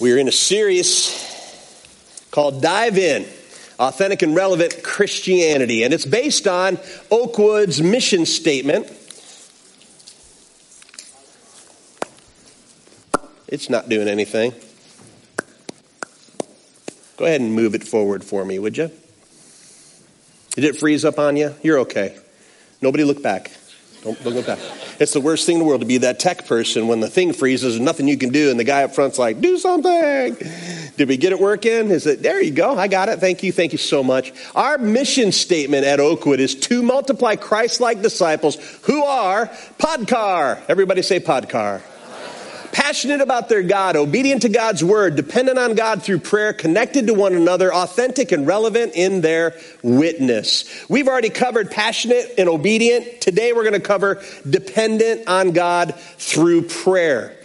We're in a series called Dive In Authentic and Relevant Christianity, and it's based on Oakwood's mission statement. It's not doing anything. Go ahead and move it forward for me, would you? Did it freeze up on you? You're okay. Nobody look back. Don't, don't look back. It's the worst thing in the world to be that tech person when the thing freezes and nothing you can do, and the guy up front's like, do something. Did we get it working? Is it, there you go. I got it. Thank you. Thank you so much. Our mission statement at Oakwood is to multiply Christ like disciples who are podcar. Everybody say podcar passionate about their God, obedient to God's word, dependent on God through prayer, connected to one another, authentic and relevant in their witness. We've already covered passionate and obedient. Today we're going to cover dependent on God through prayer.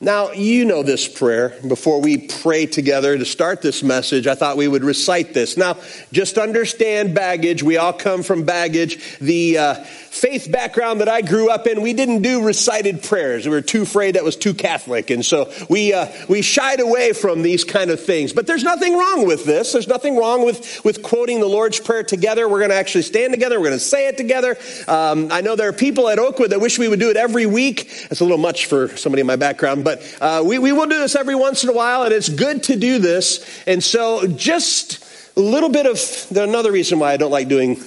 Now, you know this prayer. Before we pray together to start this message, I thought we would recite this. Now, just understand baggage. We all come from baggage. The uh, faith background that I grew up in, we didn't do recited prayers. We were too afraid that was too Catholic. And so we, uh, we shied away from these kind of things. But there's nothing wrong with this. There's nothing wrong with, with quoting the Lord's Prayer together. We're going to actually stand together. We're going to say it together. Um, I know there are people at Oakwood that wish we would do it every week. It's a little much for somebody in my background, but uh, we, we will do this every once in a while, and it's good to do this. And so just a little bit of another reason why I don't like doing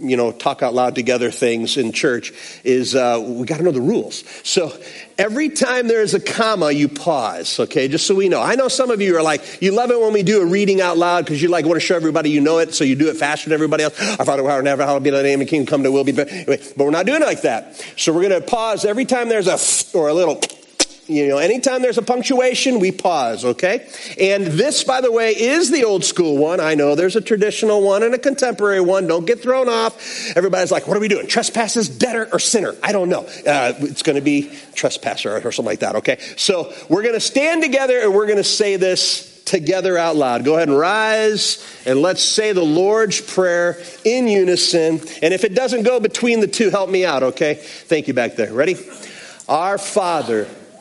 you know, talk out loud together things in church is uh, we got to know the rules. So every time there's a comma, you pause, okay, just so we know. I know some of you are like, you love it when we do a reading out loud because you like want to show everybody you know it, so you do it faster than everybody else. Who art in heaven, hallowed be thy name, of the kingdom come to will be. Anyway, but we're not doing it like that. So we're going to pause every time there's a or a little you know, anytime there's a punctuation, we pause, okay? And this, by the way, is the old school one. I know there's a traditional one and a contemporary one. Don't get thrown off. Everybody's like, what are we doing? Trespasses, debtor, or sinner? I don't know. Uh, it's going to be trespasser or something like that, okay? So we're going to stand together and we're going to say this together out loud. Go ahead and rise and let's say the Lord's Prayer in unison. And if it doesn't go between the two, help me out, okay? Thank you back there. Ready? Our Father,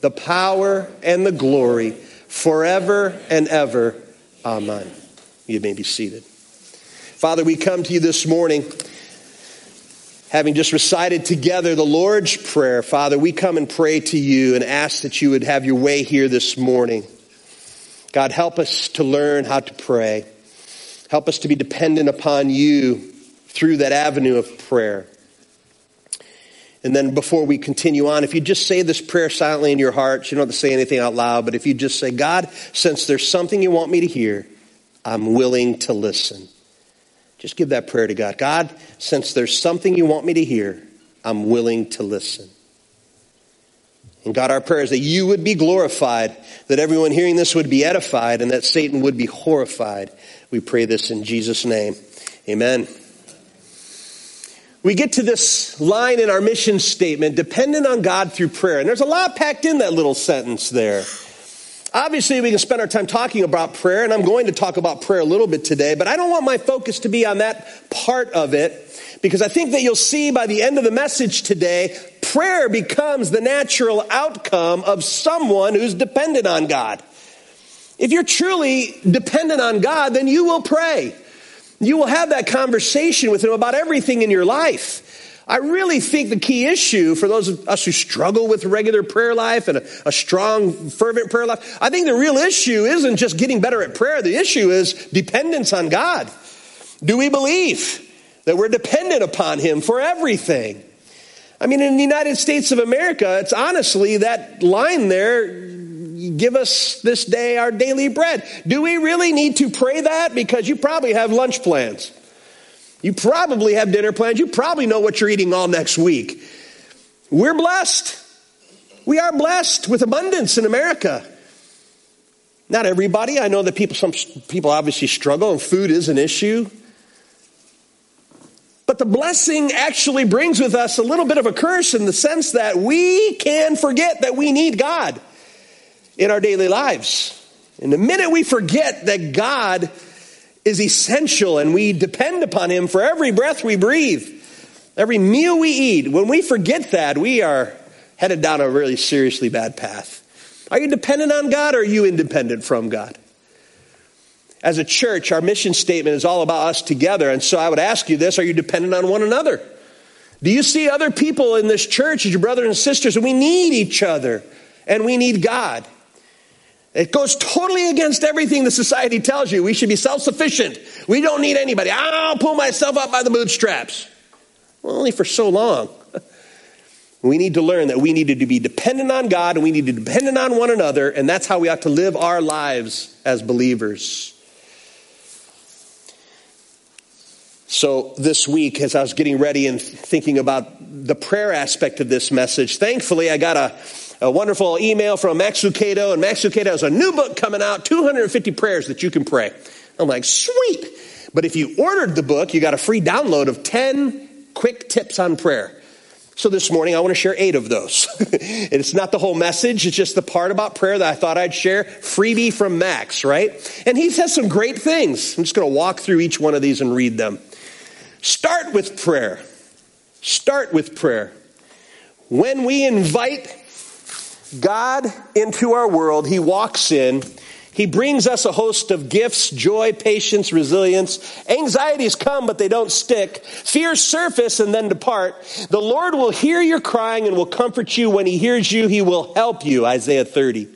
the power and the glory forever and ever. Amen. You may be seated. Father, we come to you this morning having just recited together the Lord's Prayer. Father, we come and pray to you and ask that you would have your way here this morning. God, help us to learn how to pray. Help us to be dependent upon you through that avenue of prayer. And then before we continue on, if you just say this prayer silently in your heart, you don't have to say anything out loud, but if you just say, God, since there's something you want me to hear, I'm willing to listen. Just give that prayer to God. God, since there's something you want me to hear, I'm willing to listen. And God, our prayer is that you would be glorified, that everyone hearing this would be edified, and that Satan would be horrified. We pray this in Jesus' name. Amen we get to this line in our mission statement dependent on God through prayer. And there's a lot packed in that little sentence there. Obviously, we can spend our time talking about prayer, and I'm going to talk about prayer a little bit today, but I don't want my focus to be on that part of it because I think that you'll see by the end of the message today, prayer becomes the natural outcome of someone who's dependent on God. If you're truly dependent on God, then you will pray. You will have that conversation with him about everything in your life. I really think the key issue for those of us who struggle with regular prayer life and a, a, strong, fervent prayer life, I think the real issue isn't just getting better at prayer. The issue is dependence on God. Do we believe that we're dependent upon Him for everything? I mean, in the United States of America, it's honestly that line there give us this day our daily bread. Do we really need to pray that? Because you probably have lunch plans. You probably have dinner plans. You probably know what you're eating all next week. We're blessed. We are blessed with abundance in America. Not everybody. I know that people, some people obviously struggle and food is an issue. But the blessing actually brings with us a little bit of a curse in the sense that we can forget that we need God in our daily lives. And the minute we forget that God is essential and we depend upon Him for every breath we breathe, every meal we eat, when we forget that, we are headed down a really seriously bad path. Are you dependent on God or are you independent from God? As a church, our mission statement is all about us together. And so I would ask you this Are you dependent on one another? Do you see other people in this church as your brothers and sisters? And we need each other and we need God. It goes totally against everything the society tells you. We should be self sufficient. We don't need anybody. I'll pull myself up by the bootstraps. Well, only for so long. We need to learn that we needed to be dependent on God and we need to be dependent on one another, and that's how we ought to live our lives as believers. So, this week, as I was getting ready and thinking about the prayer aspect of this message, thankfully I got a, a wonderful email from Max Lucado, and Max Lucado has a new book coming out 250 prayers that you can pray. I'm like, sweet. But if you ordered the book, you got a free download of 10 quick tips on prayer. So this morning, I want to share eight of those. it's not the whole message, it's just the part about prayer that I thought I'd share. Freebie from Max, right? And he says some great things. I'm just going to walk through each one of these and read them. Start with prayer. Start with prayer. When we invite God into our world, He walks in he brings us a host of gifts, joy, patience, resilience. Anxieties come, but they don't stick. Fears surface and then depart. The Lord will hear your crying and will comfort you. When He hears you, He will help you. Isaiah 30.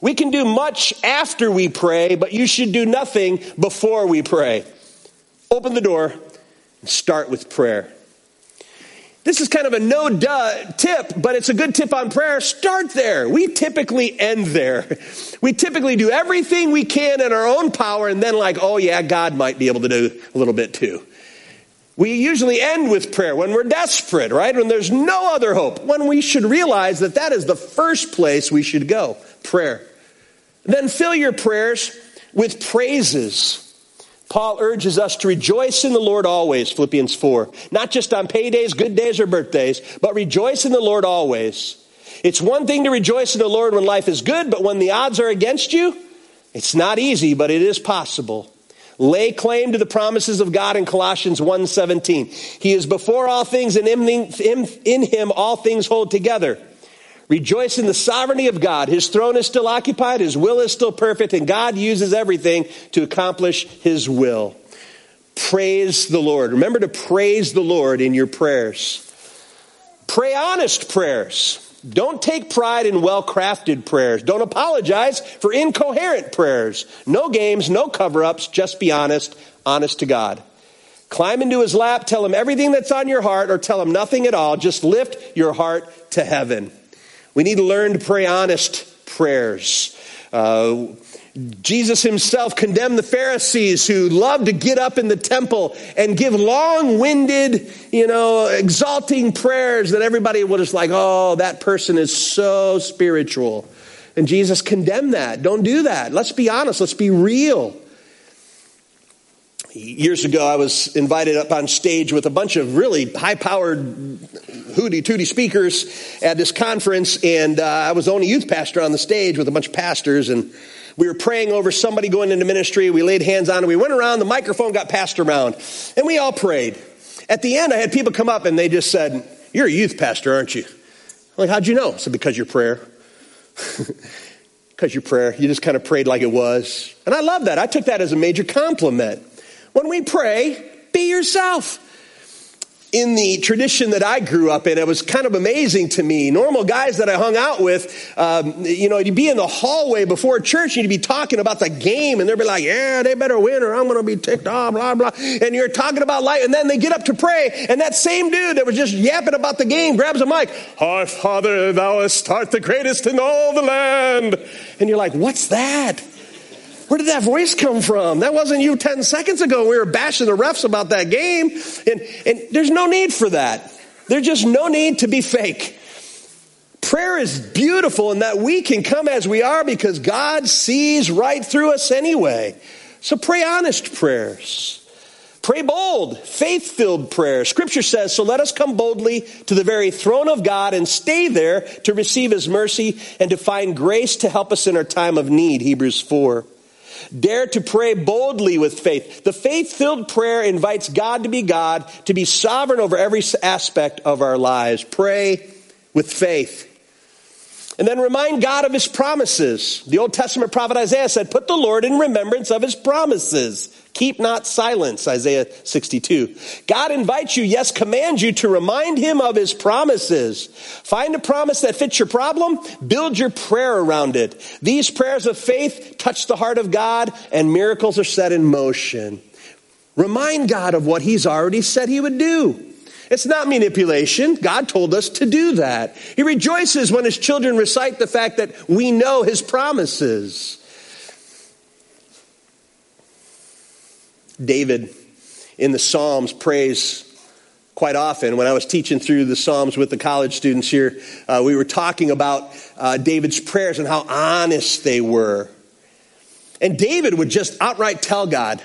We can do much after we pray, but you should do nothing before we pray. Open the door and start with prayer. This is kind of a no duh tip, but it's a good tip on prayer. Start there. We typically end there. We typically do everything we can in our own power and then, like, oh yeah, God might be able to do a little bit too. We usually end with prayer when we're desperate, right? When there's no other hope. When we should realize that that is the first place we should go prayer. Then fill your prayers with praises. Paul urges us to rejoice in the Lord always, Philippians 4. Not just on paydays, good days, or birthdays, but rejoice in the Lord always. It's one thing to rejoice in the Lord when life is good, but when the odds are against you, it's not easy, but it is possible. Lay claim to the promises of God in Colossians 1:17. He is before all things and in him all things hold together. Rejoice in the sovereignty of God. His throne is still occupied, His will is still perfect, and God uses everything to accomplish His will. Praise the Lord. Remember to praise the Lord in your prayers. Pray honest prayers. Don't take pride in well crafted prayers. Don't apologize for incoherent prayers. No games, no cover ups. Just be honest, honest to God. Climb into his lap, tell him everything that's on your heart, or tell him nothing at all. Just lift your heart to heaven. We need to learn to pray honest prayers. Uh, Jesus himself condemned the Pharisees who loved to get up in the temple and give long winded, you know, exalting prayers that everybody was just like, oh, that person is so spiritual. And Jesus condemned that. Don't do that. Let's be honest. Let's be real. Years ago, I was invited up on stage with a bunch of really high powered, hooty tooty speakers at this conference, and uh, I was the only youth pastor on the stage with a bunch of pastors, and we were praying over somebody going into ministry. We laid hands on, and we went around, the microphone got passed around, and we all prayed. At the end, I had people come up and they just said, You're a youth pastor, aren't you? I'm like, How'd you know? I said, Because your prayer. Because your prayer. You just kind of prayed like it was. And I love that. I took that as a major compliment. When we pray, be yourself. In the tradition that I grew up in, it was kind of amazing to me. Normal guys that I hung out with, um, you know, you'd be in the hallway before church you'd be talking about the game and they'd be like, yeah, they better win or I'm going to be ticked off, blah, blah. And you're talking about life and then they get up to pray and that same dude that was just yapping about the game grabs a mic. Our Father, thou art the greatest in all the land. And you're like, what's that? Where did that voice come from? That wasn't you 10 seconds ago. We were bashing the refs about that game. And, and there's no need for that. There's just no need to be fake. Prayer is beautiful in that we can come as we are because God sees right through us anyway. So pray honest prayers. Pray bold, faith filled prayer. Scripture says, So let us come boldly to the very throne of God and stay there to receive his mercy and to find grace to help us in our time of need. Hebrews 4. Dare to pray boldly with faith. The faith filled prayer invites God to be God, to be sovereign over every aspect of our lives. Pray with faith. And then remind God of his promises. The Old Testament prophet Isaiah said, Put the Lord in remembrance of his promises. Keep not silence, Isaiah 62. God invites you, yes, commands you to remind him of his promises. Find a promise that fits your problem, build your prayer around it. These prayers of faith touch the heart of God, and miracles are set in motion. Remind God of what he's already said he would do. It's not manipulation. God told us to do that. He rejoices when his children recite the fact that we know his promises. David in the Psalms prays quite often. When I was teaching through the Psalms with the college students here, uh, we were talking about uh, David's prayers and how honest they were. And David would just outright tell God,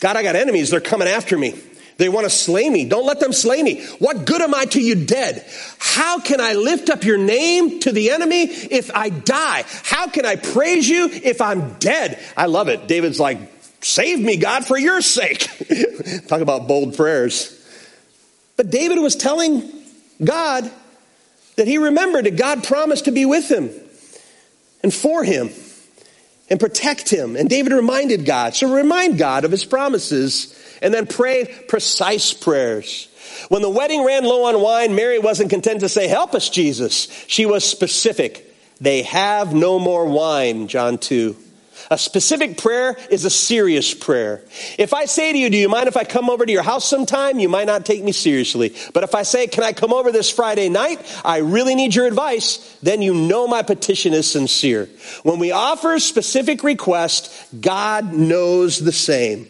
God, I got enemies. They're coming after me. They want to slay me. Don't let them slay me. What good am I to you dead? How can I lift up your name to the enemy if I die? How can I praise you if I'm dead? I love it. David's like, save me, God, for your sake. Talk about bold prayers. But David was telling God that he remembered that God promised to be with him and for him and protect him. And David reminded God. So remind God of his promises and then pray precise prayers. When the wedding ran low on wine, Mary wasn't content to say, Help us, Jesus. She was specific. They have no more wine, John 2. A specific prayer is a serious prayer. If I say to you, Do you mind if I come over to your house sometime? You might not take me seriously. But if I say, Can I come over this Friday night? I really need your advice. Then you know my petition is sincere. When we offer specific request, God knows the same.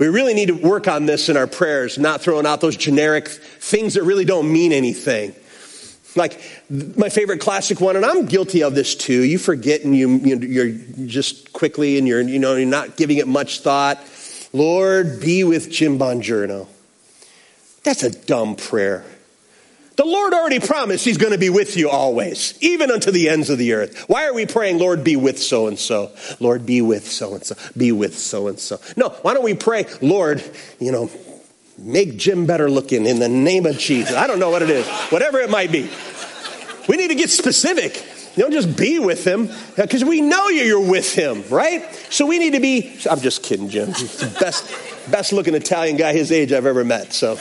We really need to work on this in our prayers, not throwing out those generic things that really don't mean anything. Like my favorite classic one, and I'm guilty of this too. You forget and you, you're just quickly and you're, you know, you're not giving it much thought. Lord, be with Jim Bongiorno. That's a dumb prayer. The Lord already promised He's going to be with you always, even unto the ends of the earth. Why are we praying, Lord, be with so and so? Lord, be with so and so. Be with so and so. No, why don't we pray, Lord, you know, make Jim better looking in the name of Jesus? I don't know what it is, whatever it might be. We need to get specific. You don't just be with him because we know you, you're with him, right? So we need to be. I'm just kidding, Jim. Best, best looking Italian guy his age I've ever met. So.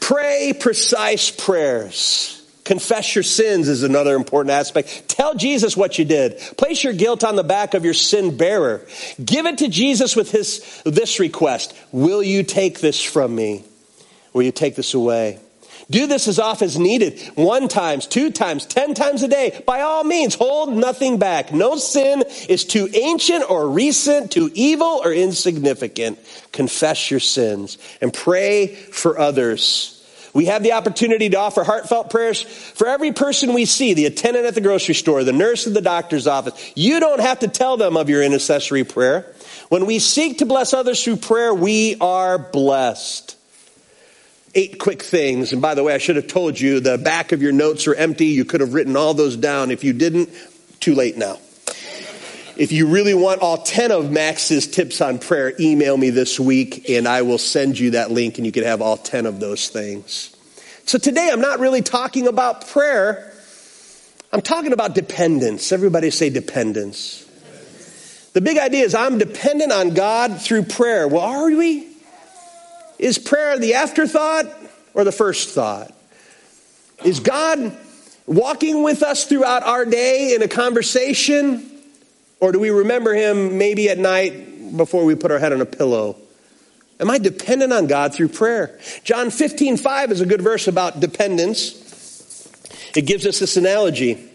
Pray precise prayers. Confess your sins is another important aspect. Tell Jesus what you did. Place your guilt on the back of your sin bearer. Give it to Jesus with his, this request. Will you take this from me? Will you take this away? Do this as often as needed. One times, two times, ten times a day. By all means, hold nothing back. No sin is too ancient or recent, too evil or insignificant. Confess your sins and pray for others. We have the opportunity to offer heartfelt prayers for every person we see, the attendant at the grocery store, the nurse at the doctor's office. You don't have to tell them of your intercessory prayer. When we seek to bless others through prayer, we are blessed. Eight quick things. And by the way, I should have told you the back of your notes are empty. You could have written all those down. If you didn't, too late now. If you really want all 10 of Max's tips on prayer, email me this week and I will send you that link and you can have all 10 of those things. So today I'm not really talking about prayer. I'm talking about dependence. Everybody say dependence. The big idea is I'm dependent on God through prayer. Well, are we? Is prayer the afterthought or the first thought? Is God walking with us throughout our day in a conversation? Or do we remember him maybe at night before we put our head on a pillow? Am I dependent on God through prayer? John 15, 5 is a good verse about dependence. It gives us this analogy.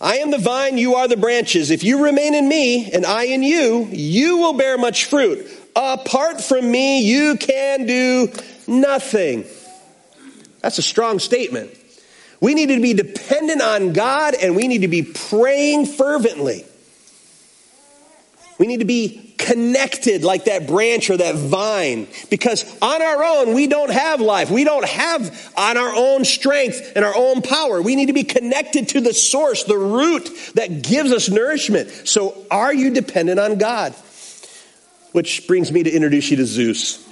I am the vine, you are the branches. If you remain in me and I in you, you will bear much fruit. Apart from me, you can do nothing. That's a strong statement. We need to be dependent on God and we need to be praying fervently. We need to be connected like that branch or that vine because on our own we don't have life. We don't have on our own strength and our own power. We need to be connected to the source, the root that gives us nourishment. So are you dependent on God? Which brings me to introduce you to Zeus.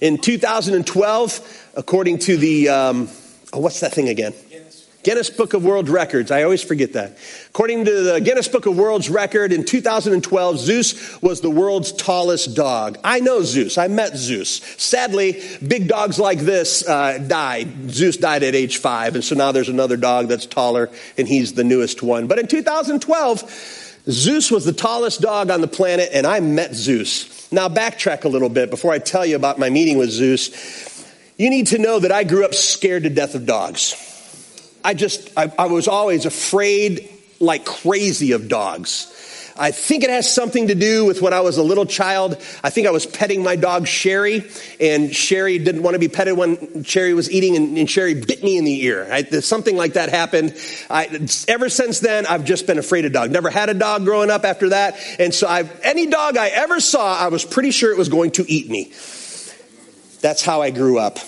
In 2012, according to the, um, oh, what's that thing again? Guinness Book of World Records. I always forget that. According to the Guinness Book of World's Record, in 2012, Zeus was the world's tallest dog. I know Zeus. I met Zeus. Sadly, big dogs like this uh, died. Zeus died at age five, and so now there's another dog that's taller, and he's the newest one. But in 2012, Zeus was the tallest dog on the planet, and I met Zeus. Now, backtrack a little bit before I tell you about my meeting with Zeus. You need to know that I grew up scared to death of dogs. I just, I, I was always afraid like crazy of dogs. I think it has something to do with when I was a little child. I think I was petting my dog Sherry, and Sherry didn't want to be petted when Sherry was eating, and, and Sherry bit me in the ear. I, something like that happened. I, ever since then, I've just been afraid of dogs. Never had a dog growing up after that, and so I've, any dog I ever saw, I was pretty sure it was going to eat me. That's how I grew up.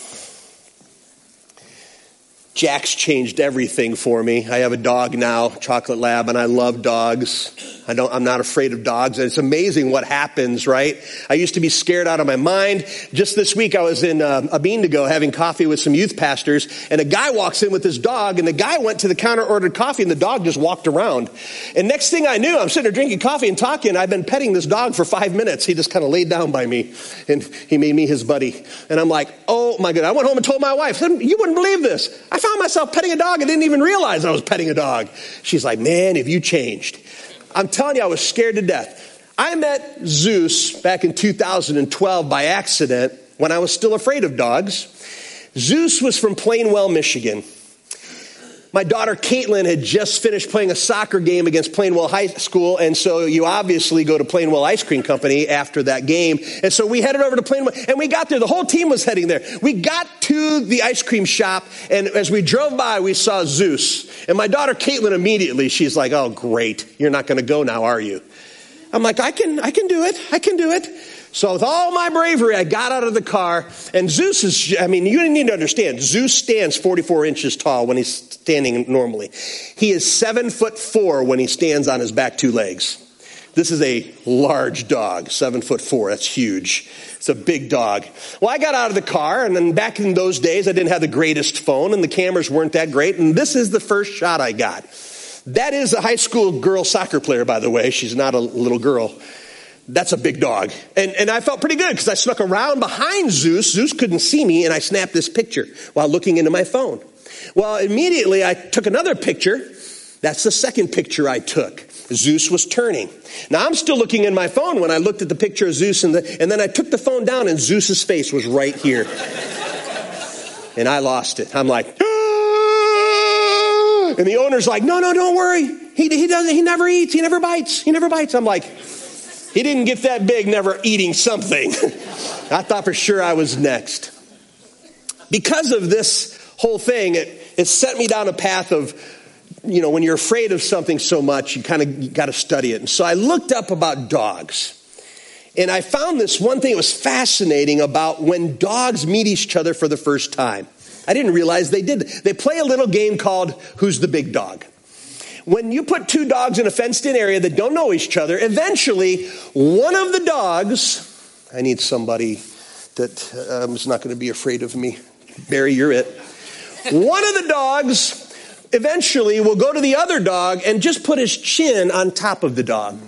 Jack's changed everything for me. I have a dog now, Chocolate Lab, and I love dogs. I don't, I'm not afraid of dogs. It's amazing what happens, right? I used to be scared out of my mind. Just this week, I was in uh, Abednego having coffee with some youth pastors, and a guy walks in with his dog, and the guy went to the counter, ordered coffee, and the dog just walked around. And next thing I knew, I'm sitting there drinking coffee and talking. I've been petting this dog for five minutes. He just kind of laid down by me, and he made me his buddy. And I'm like, oh my God. I went home and told my wife, you wouldn't believe this. I found myself petting a dog I didn't even realize I was petting a dog. She's like, man, have you changed? I'm telling you, I was scared to death. I met Zeus back in 2012 by accident when I was still afraid of dogs. Zeus was from Plainwell, Michigan. My daughter Caitlin had just finished playing a soccer game against Plainwell High School, and so you obviously go to Plainwell Ice Cream Company after that game. And so we headed over to Plainwell, and we got there. The whole team was heading there. We got to the ice cream shop, and as we drove by, we saw Zeus. And my daughter Caitlin immediately, she's like, "Oh, great! You're not going to go now, are you?" I'm like, "I can, I can do it. I can do it." So with all my bravery, I got out of the car, and Zeus is, I mean, you need to understand, Zeus stands 44 inches tall when he's standing normally. He is seven foot four when he stands on his back two legs. This is a large dog, seven foot four. That's huge. It's a big dog. Well, I got out of the car, and then back in those days, I didn't have the greatest phone, and the cameras weren't that great, and this is the first shot I got. That is a high school girl soccer player, by the way. She's not a little girl that's a big dog. And, and I felt pretty good because I snuck around behind Zeus. Zeus couldn't see me, and I snapped this picture while looking into my phone. Well, immediately I took another picture. That's the second picture I took. Zeus was turning. Now I'm still looking in my phone when I looked at the picture of Zeus, and, the, and then I took the phone down, and Zeus's face was right here. and I lost it. I'm like, ah! and the owner's like, no, no, don't worry. He, he doesn't, he never eats, he never bites, he never bites. I'm like, he didn't get that big never eating something. I thought for sure I was next. Because of this whole thing, it, it set me down a path of, you know, when you're afraid of something so much, you kind of got to study it. And so I looked up about dogs. And I found this one thing that was fascinating about when dogs meet each other for the first time. I didn't realize they did. They play a little game called Who's the Big Dog? When you put two dogs in a fenced in area that don't know each other, eventually one of the dogs, I need somebody that um, is not going to be afraid of me. Barry, you're it. One of the dogs eventually will go to the other dog and just put his chin on top of the dog.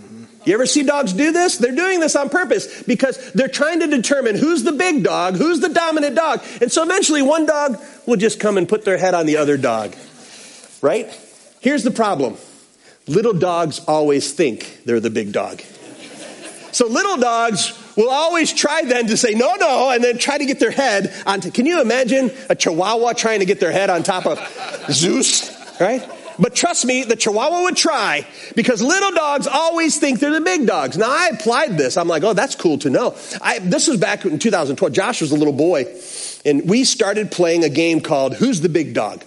You ever see dogs do this? They're doing this on purpose because they're trying to determine who's the big dog, who's the dominant dog. And so eventually one dog will just come and put their head on the other dog. Right? Here's the problem little dogs always think they're the big dog. So little dogs will always try then to say no, no, and then try to get their head onto. Can you imagine a chihuahua trying to get their head on top of Zeus, right? But trust me, the chihuahua would try because little dogs always think they're the big dogs. Now I applied this. I'm like, oh, that's cool to know. I, this was back in 2012. Josh was a little boy and we started playing a game called Who's the Big Dog?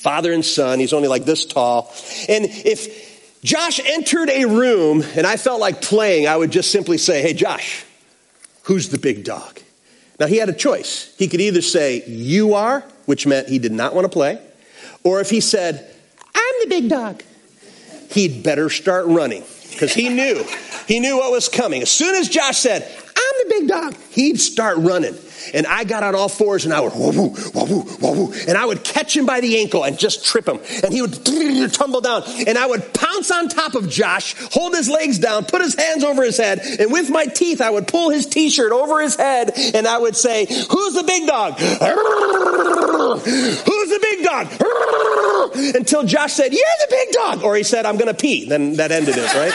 Father and son. He's only like this tall. And if Josh entered a room and I felt like playing, I would just simply say, Hey, Josh, who's the big dog? Now, he had a choice. He could either say, You are, which meant he did not want to play, or if he said, I'm the big dog, he'd better start running because he knew. He knew what was coming. As soon as Josh said, the big dog, he'd start running. And I got on all fours and I would whoa, whoa, whoa, whoa, and I would catch him by the ankle and just trip him. And he would tumble down. And I would pounce on top of Josh, hold his legs down, put his hands over his head, and with my teeth I would pull his t-shirt over his head and I would say, Who's the big dog? Who's the big dog? Until Josh said, You're the big dog. Or he said, I'm gonna pee. Then that ended it, right?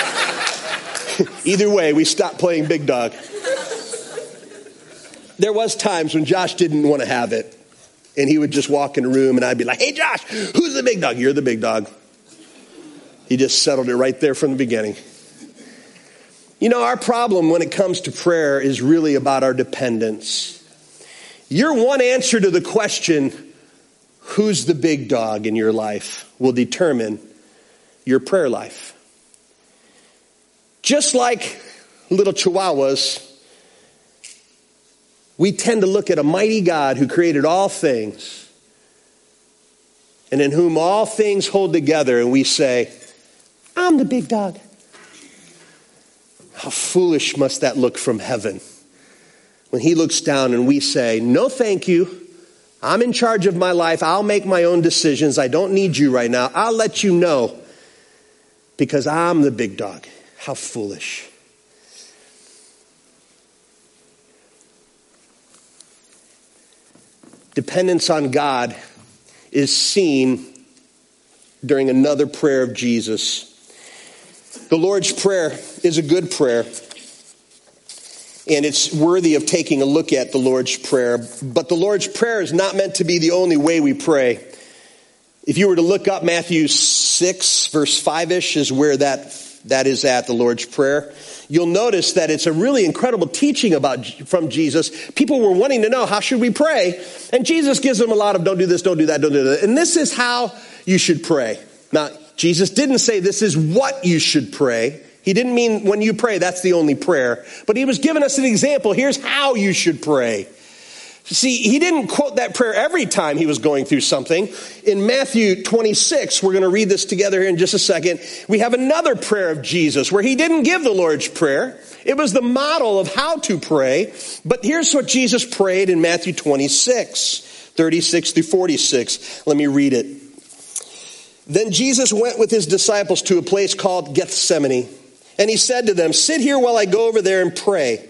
Either way, we stopped playing big dog there was times when Josh didn't want to have it. And he would just walk in the room and I'd be like, hey, Josh, who's the big dog? You're the big dog. He just settled it right there from the beginning. You know, our problem when it comes to prayer is really about our dependence. Your one answer to the question, who's the big dog in your life, will determine your prayer life. Just like little chihuahuas we tend to look at a mighty God who created all things and in whom all things hold together, and we say, I'm the big dog. How foolish must that look from heaven when he looks down and we say, No, thank you. I'm in charge of my life. I'll make my own decisions. I don't need you right now. I'll let you know because I'm the big dog. How foolish. Dependence on God is seen during another prayer of Jesus. The Lord's Prayer is a good prayer, and it's worthy of taking a look at the Lord's Prayer. But the Lord's Prayer is not meant to be the only way we pray. If you were to look up Matthew 6, verse 5 ish, is where that, that is at, the Lord's Prayer you'll notice that it's a really incredible teaching about from Jesus. People were wanting to know how should we pray, and Jesus gives them a lot of don't do this, don't do that, don't do that. And this is how you should pray. Now, Jesus didn't say this is what you should pray. He didn't mean when you pray that's the only prayer, but he was giving us an example. Here's how you should pray. See, he didn't quote that prayer every time he was going through something. In Matthew 26, we're going to read this together here in just a second. We have another prayer of Jesus where he didn't give the Lord's Prayer. It was the model of how to pray. But here's what Jesus prayed in Matthew 26, 36 through 46. Let me read it. Then Jesus went with his disciples to a place called Gethsemane. And he said to them, Sit here while I go over there and pray.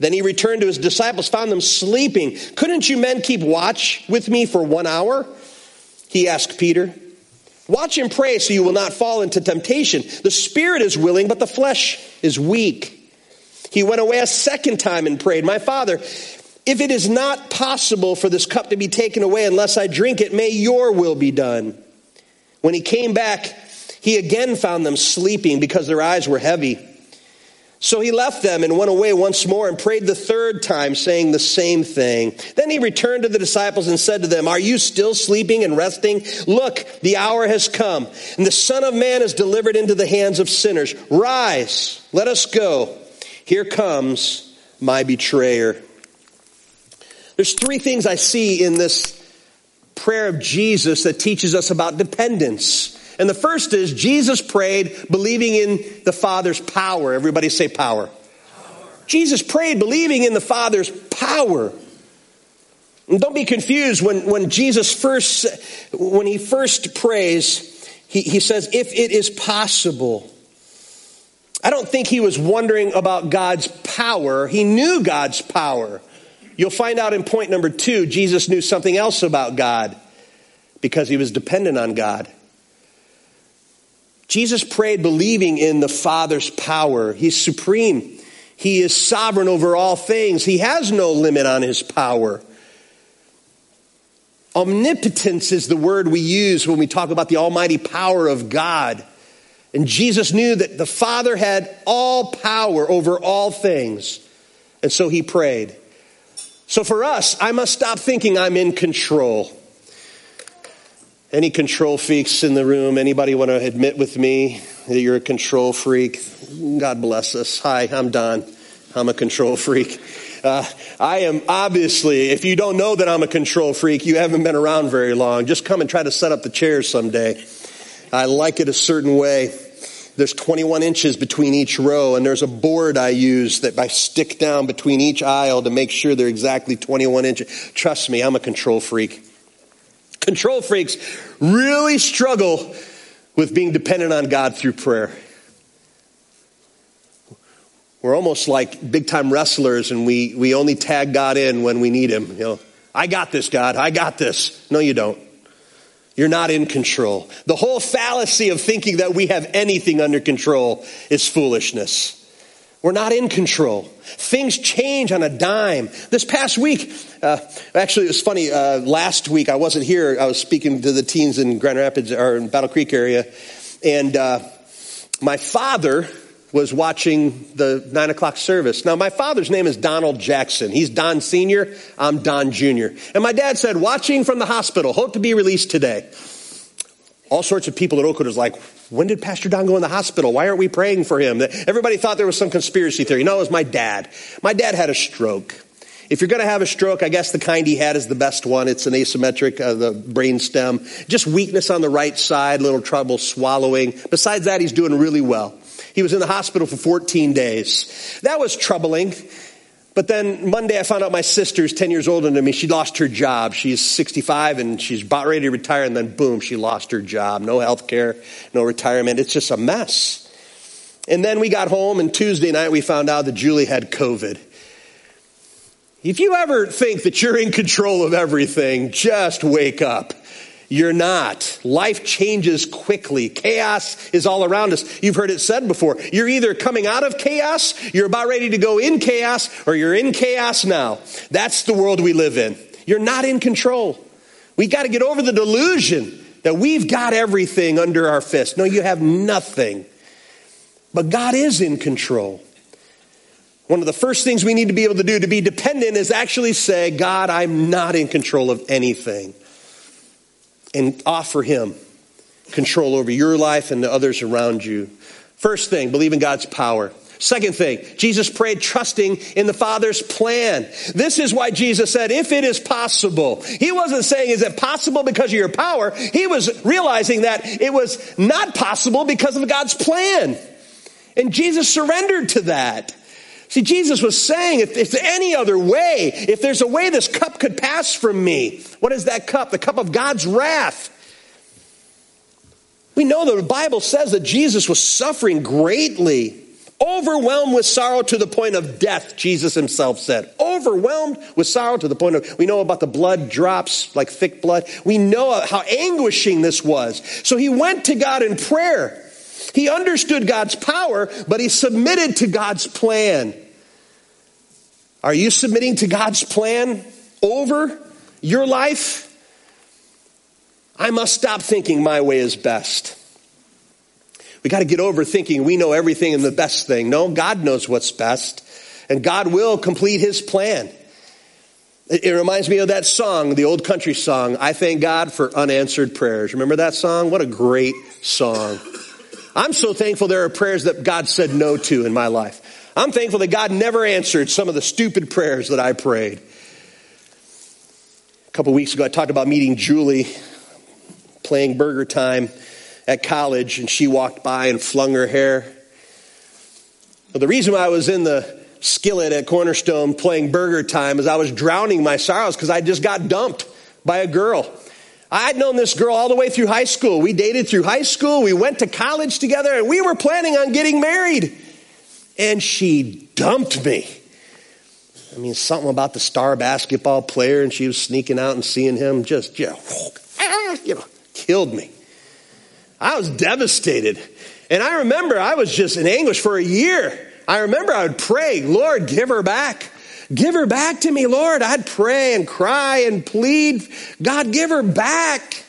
Then he returned to his disciples, found them sleeping. Couldn't you men keep watch with me for one hour? He asked Peter. Watch and pray so you will not fall into temptation. The spirit is willing, but the flesh is weak. He went away a second time and prayed, My father, if it is not possible for this cup to be taken away unless I drink it, may your will be done. When he came back, he again found them sleeping because their eyes were heavy. So he left them and went away once more and prayed the third time, saying the same thing. Then he returned to the disciples and said to them, Are you still sleeping and resting? Look, the hour has come, and the Son of Man is delivered into the hands of sinners. Rise, let us go. Here comes my betrayer. There's three things I see in this prayer of Jesus that teaches us about dependence. And the first is Jesus prayed believing in the Father's power. Everybody say power. power. Jesus prayed believing in the Father's power. And don't be confused when, when Jesus first, when he first prays, he, he says, if it is possible. I don't think he was wondering about God's power. He knew God's power. You'll find out in point number two, Jesus knew something else about God because he was dependent on God. Jesus prayed believing in the Father's power. He's supreme. He is sovereign over all things. He has no limit on his power. Omnipotence is the word we use when we talk about the almighty power of God. And Jesus knew that the Father had all power over all things. And so he prayed. So for us, I must stop thinking I'm in control. Any control freaks in the room? Anybody want to admit with me that you're a control freak? God bless us. Hi, I'm Don. I'm a control freak. Uh, I am obviously, if you don't know that I'm a control freak, you haven't been around very long. Just come and try to set up the chairs someday. I like it a certain way. There's 21 inches between each row, and there's a board I use that I stick down between each aisle to make sure they're exactly 21 inches. Trust me, I'm a control freak. Control freaks really struggle with being dependent on God through prayer. We're almost like big time wrestlers and we, we only tag God in when we need him. You know, I got this, God. I got this. No, you don't. You're not in control. The whole fallacy of thinking that we have anything under control is foolishness. We're not in control. Things change on a dime. This past week, uh, actually, it was funny. Uh, last week, I wasn't here. I was speaking to the teens in Grand Rapids or in Battle Creek area, and uh, my father was watching the nine o'clock service. Now, my father's name is Donald Jackson. He's Don Senior. I'm Don Junior. And my dad said, "Watching from the hospital. Hope to be released today." All sorts of people at Oakwood was like, when did Pastor Don go in the hospital? Why aren't we praying for him? Everybody thought there was some conspiracy theory. No, it was my dad. My dad had a stroke. If you're going to have a stroke, I guess the kind he had is the best one. It's an asymmetric, uh, the brain stem. Just weakness on the right side, little trouble swallowing. Besides that, he's doing really well. He was in the hospital for 14 days. That was troubling. But then Monday, I found out my sister's 10 years older than me. She lost her job. She's 65 and she's about ready to retire, and then boom, she lost her job. No health care, no retirement. It's just a mess. And then we got home, and Tuesday night, we found out that Julie had COVID. If you ever think that you're in control of everything, just wake up. You're not. Life changes quickly. Chaos is all around us. You've heard it said before. You're either coming out of chaos, you're about ready to go in chaos, or you're in chaos now. That's the world we live in. You're not in control. We got to get over the delusion that we've got everything under our fist. No, you have nothing. But God is in control. One of the first things we need to be able to do to be dependent is actually say, God, I'm not in control of anything and offer Him control over your life and the others around you. First thing, believe in God's power. Second thing, Jesus prayed trusting in the Father's plan. This is why Jesus said, if it is possible. He wasn't saying, is it possible because of your power? He was realizing that it was not possible because of God's plan. And Jesus surrendered to that. See, Jesus was saying, if there's any other way, if there's a way this cup could pass from me, what is that cup? The cup of God's wrath. We know that the Bible says that Jesus was suffering greatly, overwhelmed with sorrow to the point of death, Jesus himself said. Overwhelmed with sorrow to the point of, we know about the blood drops like thick blood. We know how anguishing this was. So he went to God in prayer. He understood God's power, but he submitted to God's plan. Are you submitting to God's plan over your life? I must stop thinking my way is best. We got to get over thinking we know everything and the best thing. No, God knows what's best, and God will complete his plan. It reminds me of that song, the old country song, I thank God for unanswered prayers. Remember that song? What a great song. I'm so thankful there are prayers that God said no to in my life. I'm thankful that God never answered some of the stupid prayers that I prayed. A couple weeks ago, I talked about meeting Julie playing burger time at college, and she walked by and flung her hair. Well, the reason why I was in the skillet at Cornerstone playing burger time is I was drowning my sorrows because I just got dumped by a girl. I'd known this girl all the way through high school. We dated through high school. We went to college together and we were planning on getting married. And she dumped me. I mean, something about the star basketball player and she was sneaking out and seeing him just, know, you know killed me. I was devastated. And I remember I was just in anguish for a year. I remember I would pray, Lord, give her back. Give her back to me, Lord. I'd pray and cry and plead, God, give her back.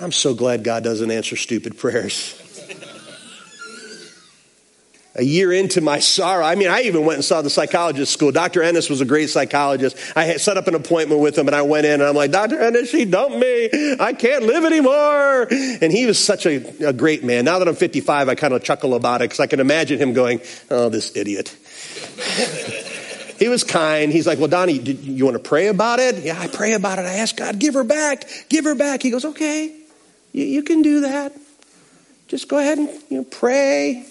I'm so glad God doesn't answer stupid prayers. A year into my sorrow, I mean, I even went and saw the psychologist school. Dr. Ennis was a great psychologist. I set up an appointment with him and I went in and I'm like, Dr. Ennis, she dumped me. I can't live anymore. And he was such a, a great man. Now that I'm 55, I kind of chuckle about it because I can imagine him going, oh, this idiot. he was kind. He's like, Well, Donnie, did you want to pray about it? Yeah, I pray about it. I ask God, give her back, give her back. He goes, Okay, you, you can do that. Just go ahead and you know, pray.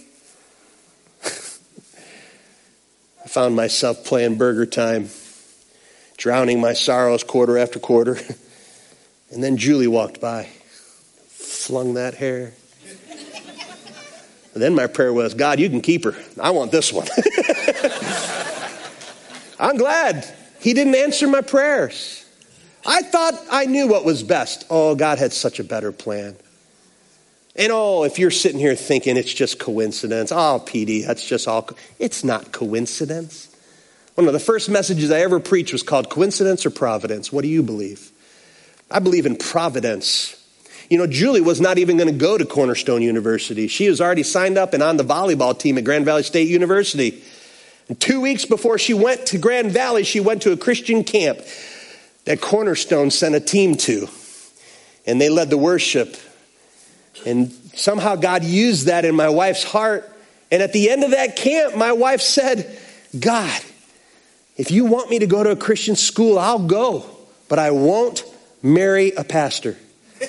I found myself playing BurgerTime, drowning my sorrows quarter after quarter. And then Julie walked by, flung that hair. And then my prayer was, God, you can keep her. I want this one. I'm glad he didn't answer my prayers. I thought I knew what was best. Oh, God had such a better plan. And oh, if you're sitting here thinking it's just coincidence, oh, PD, that's just all. Co-. It's not coincidence. One of the first messages I ever preached was called Coincidence or Providence. What do you believe? I believe in providence. You know, Julie was not even going to go to Cornerstone University. She was already signed up and on the volleyball team at Grand Valley State University. And two weeks before she went to Grand Valley, she went to a Christian camp that Cornerstone sent a team to. And they led the worship. And somehow God used that in my wife's heart. And at the end of that camp, my wife said, God, if you want me to go to a Christian school, I'll go, but I won't marry a pastor.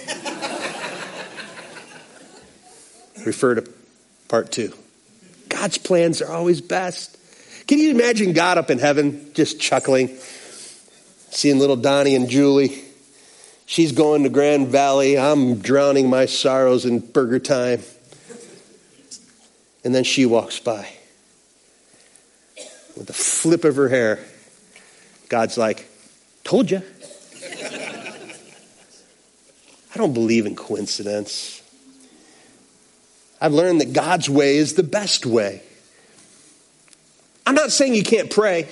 Refer to part two. God's plans are always best. Can you imagine God up in heaven just chuckling, seeing little Donnie and Julie? She's going to Grand Valley. I'm drowning my sorrows in BurgerTime. And then she walks by. With a flip of her hair, God's like, Told you. I don't believe in coincidence. I've learned that God's way is the best way. I'm not saying you can't pray.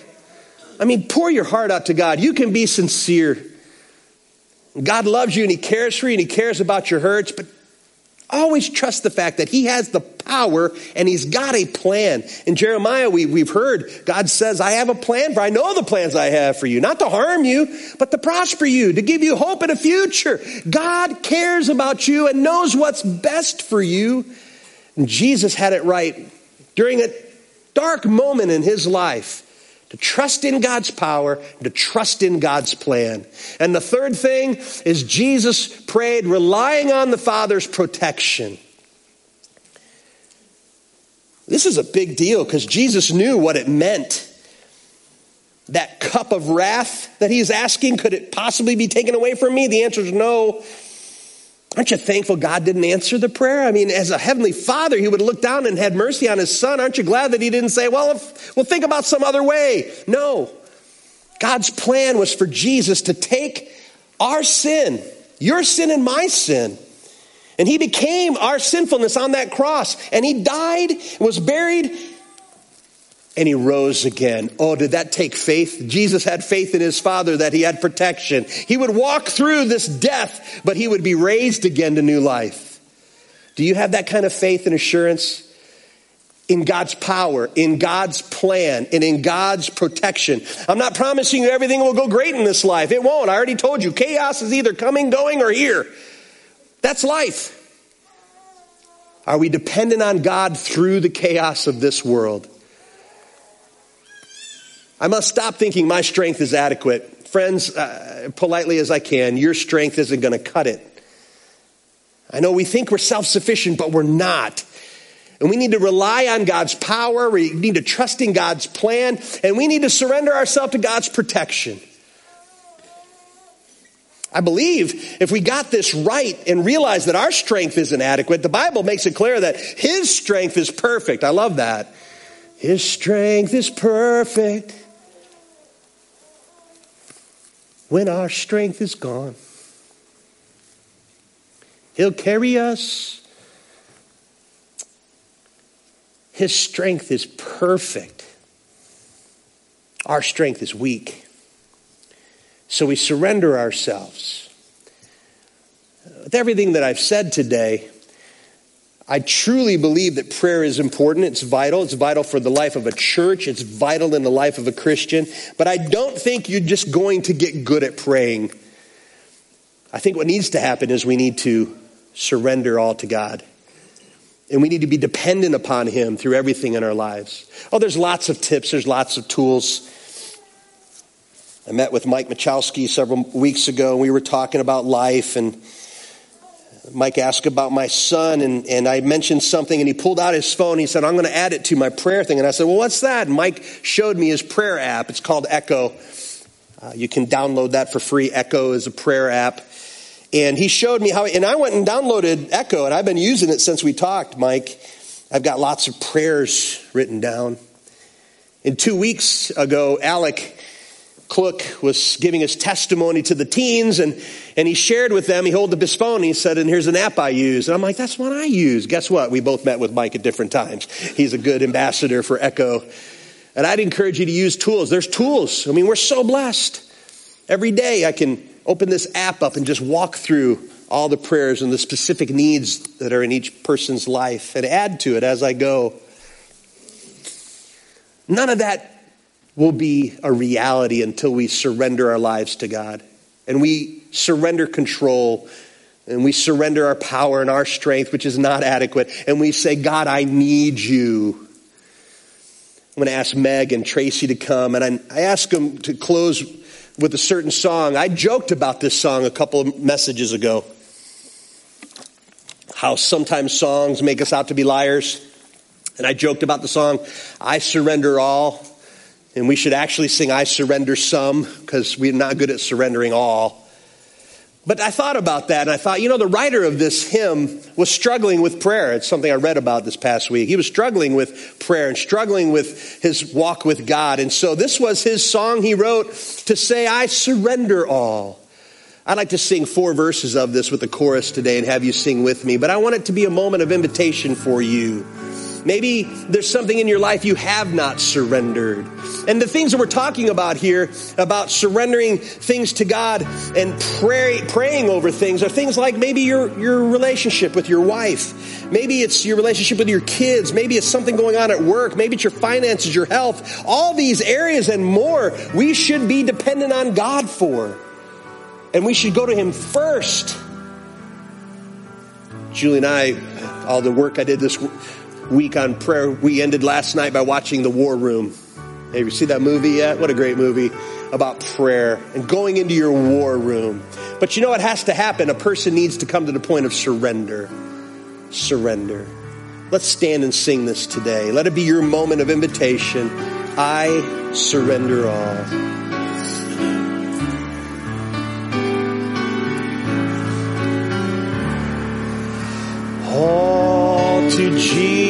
I mean, pour your heart out to God. You can be sincere. God loves you and He cares for you and He cares about your hurts, but always trust the fact that He has the power and He's got a plan. In Jeremiah, we, we've heard God says, I have a plan for, I know the plans I have for you, not to harm you, but to prosper you, to give you hope in a future. God cares about you and knows what's best for you. And Jesus had it right during a dark moment in his life to trust in God's power, to trust in God's plan. And the third thing is Jesus prayed relying on the Father's protection. This is a big deal because Jesus knew what it meant. That cup of wrath that he's asking, could it possibly be taken away from me? The answer is no. Aren't you thankful God didn't answer the prayer? I mean, as a heavenly father, he would have looked down and had mercy on his son. Aren't you glad that he didn't say, well, if, we'll think about some other way? No. God's plan was for Jesus to take our sin, your sin and my sin, and he became our sinfulness on that cross. And he died, was buried, and he rose again. Oh, did that take faith? Jesus had faith in his Father that he had protection. He would walk through this death, but he would be raised again to new life. Do you have that kind of faith and assurance? in God's power, in God's plan, and in God's protection. I'm not promising you everything will go great in this life. It won't. I already told you. Chaos is either coming, going, or here. That's life. Are we dependent on God through the chaos of this world? I must stop thinking my strength is adequate. Friends, uh, politely as I can, your strength isn't going to cut it. I know we think we're self sufficient, but we're not. And we need to rely on God's power. We need to trust in God's plan. And we need to surrender ourselves to God's protection. I believe if we got this right and realize that our strength isn't adequate, the Bible makes it clear that His strength is perfect. I love that. His strength is perfect when our strength is gone. He'll carry us. His strength is perfect. Our strength is weak. So we surrender ourselves. With everything that I've said today, I truly believe that prayer is important. It's vital. It's vital for the life of a church. It's vital in the life of a Christian. But I don't think you're just going to get good at praying. I think what needs to happen is we need to surrender all to God. And we need to be dependent upon Him through everything in our lives. Oh, there's lots of tips, there's lots of tools. I met with Mike Machowski several weeks ago, and we were talking about life and Mike asked about my son, and, and I mentioned something, and he pulled out his phone. And He said, I'm going to add it to my prayer thing. And I said, Well, what's that? And Mike showed me his prayer app. It's called Echo. Uh, you can download that for free. Echo is a prayer app. And he showed me how, and I went and downloaded Echo, and I've been using it since we talked, Mike. I've got lots of prayers written down. And two weeks ago, Alec Klook was giving his testimony to the teens, and, and he shared with them, he held up his phone, and he said, and here's an app I use. And I'm like, that's what I use. Guess what? We both met with Mike at different times. He's a good ambassador for Echo. And I'd encourage you to use tools. There's tools. I mean, we're so blessed. Every day I can open this app up and just walk through all the prayers and the specific needs that are in each person's life and add to it as I go. None of that will be a reality until we surrender our lives to God. And we surrender control and we surrender our power and our strength, which is not adequate. And we say, God, I need you. I'm going to ask Meg and Tracy to come. And I, I ask them to close with a certain song. I joked about this song a couple of messages ago. How sometimes songs make us out to be liars. And I joked about the song, I Surrender All. And we should actually sing I Surrender Some because we're not good at surrendering all. But I thought about that and I thought, you know, the writer of this hymn was struggling with prayer. It's something I read about this past week. He was struggling with prayer and struggling with his walk with God. And so this was his song he wrote to say, I surrender all. I'd like to sing four verses of this with the chorus today and have you sing with me, but I want it to be a moment of invitation for you. Maybe there's something in your life you have not surrendered. And the things that we're talking about here, about surrendering things to God and pray, praying over things, are things like maybe your, your relationship with your wife. Maybe it's your relationship with your kids. Maybe it's something going on at work. Maybe it's your finances, your health. All these areas and more we should be dependent on God for. And we should go to Him first. Julie and I, all the work I did this week on prayer, we ended last night by watching The War Room. Have you seen that movie yet? What a great movie about prayer and going into your war room. But you know what has to happen? A person needs to come to the point of surrender. Surrender. Let's stand and sing this today. Let it be your moment of invitation. I surrender all. All to Jesus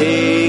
Jesus,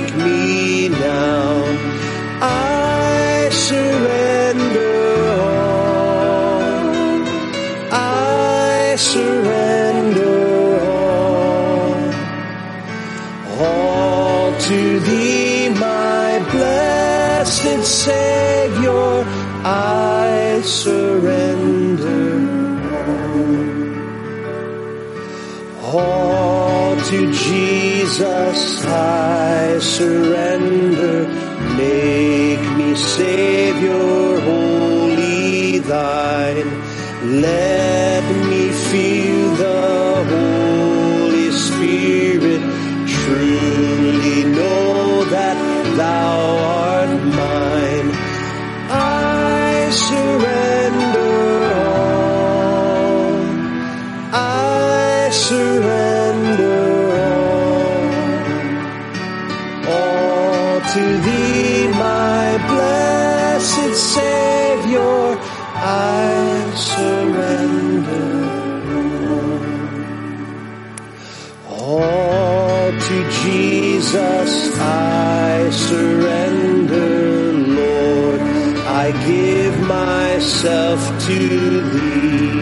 myself to thee.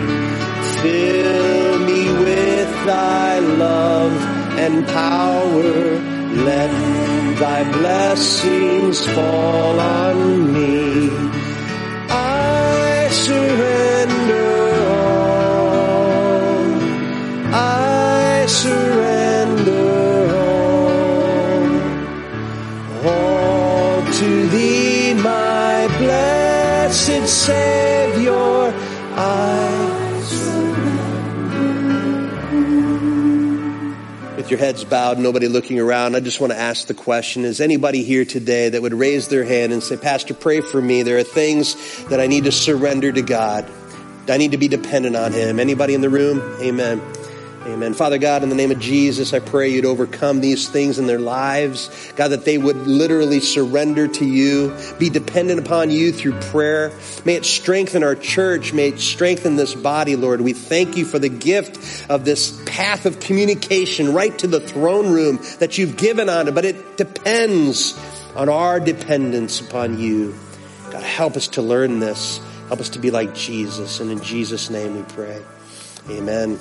Fill me with thy love and power. Let thy blessings fall on me. With your heads bowed, nobody looking around, I just want to ask the question, is anybody here today that would raise their hand and say, Pastor, pray for me. There are things that I need to surrender to God. I need to be dependent on Him. Anybody in the room? Amen. Amen. Father God, in the name of Jesus, I pray you'd overcome these things in their lives. God, that they would literally surrender to you, be dependent upon you through prayer. May it strengthen our church. May it strengthen this body, Lord. We thank you for the gift of this path of communication right to the throne room that you've given on it, but it depends on our dependence upon you. God, help us to learn this. Help us to be like Jesus. And in Jesus' name we pray. Amen.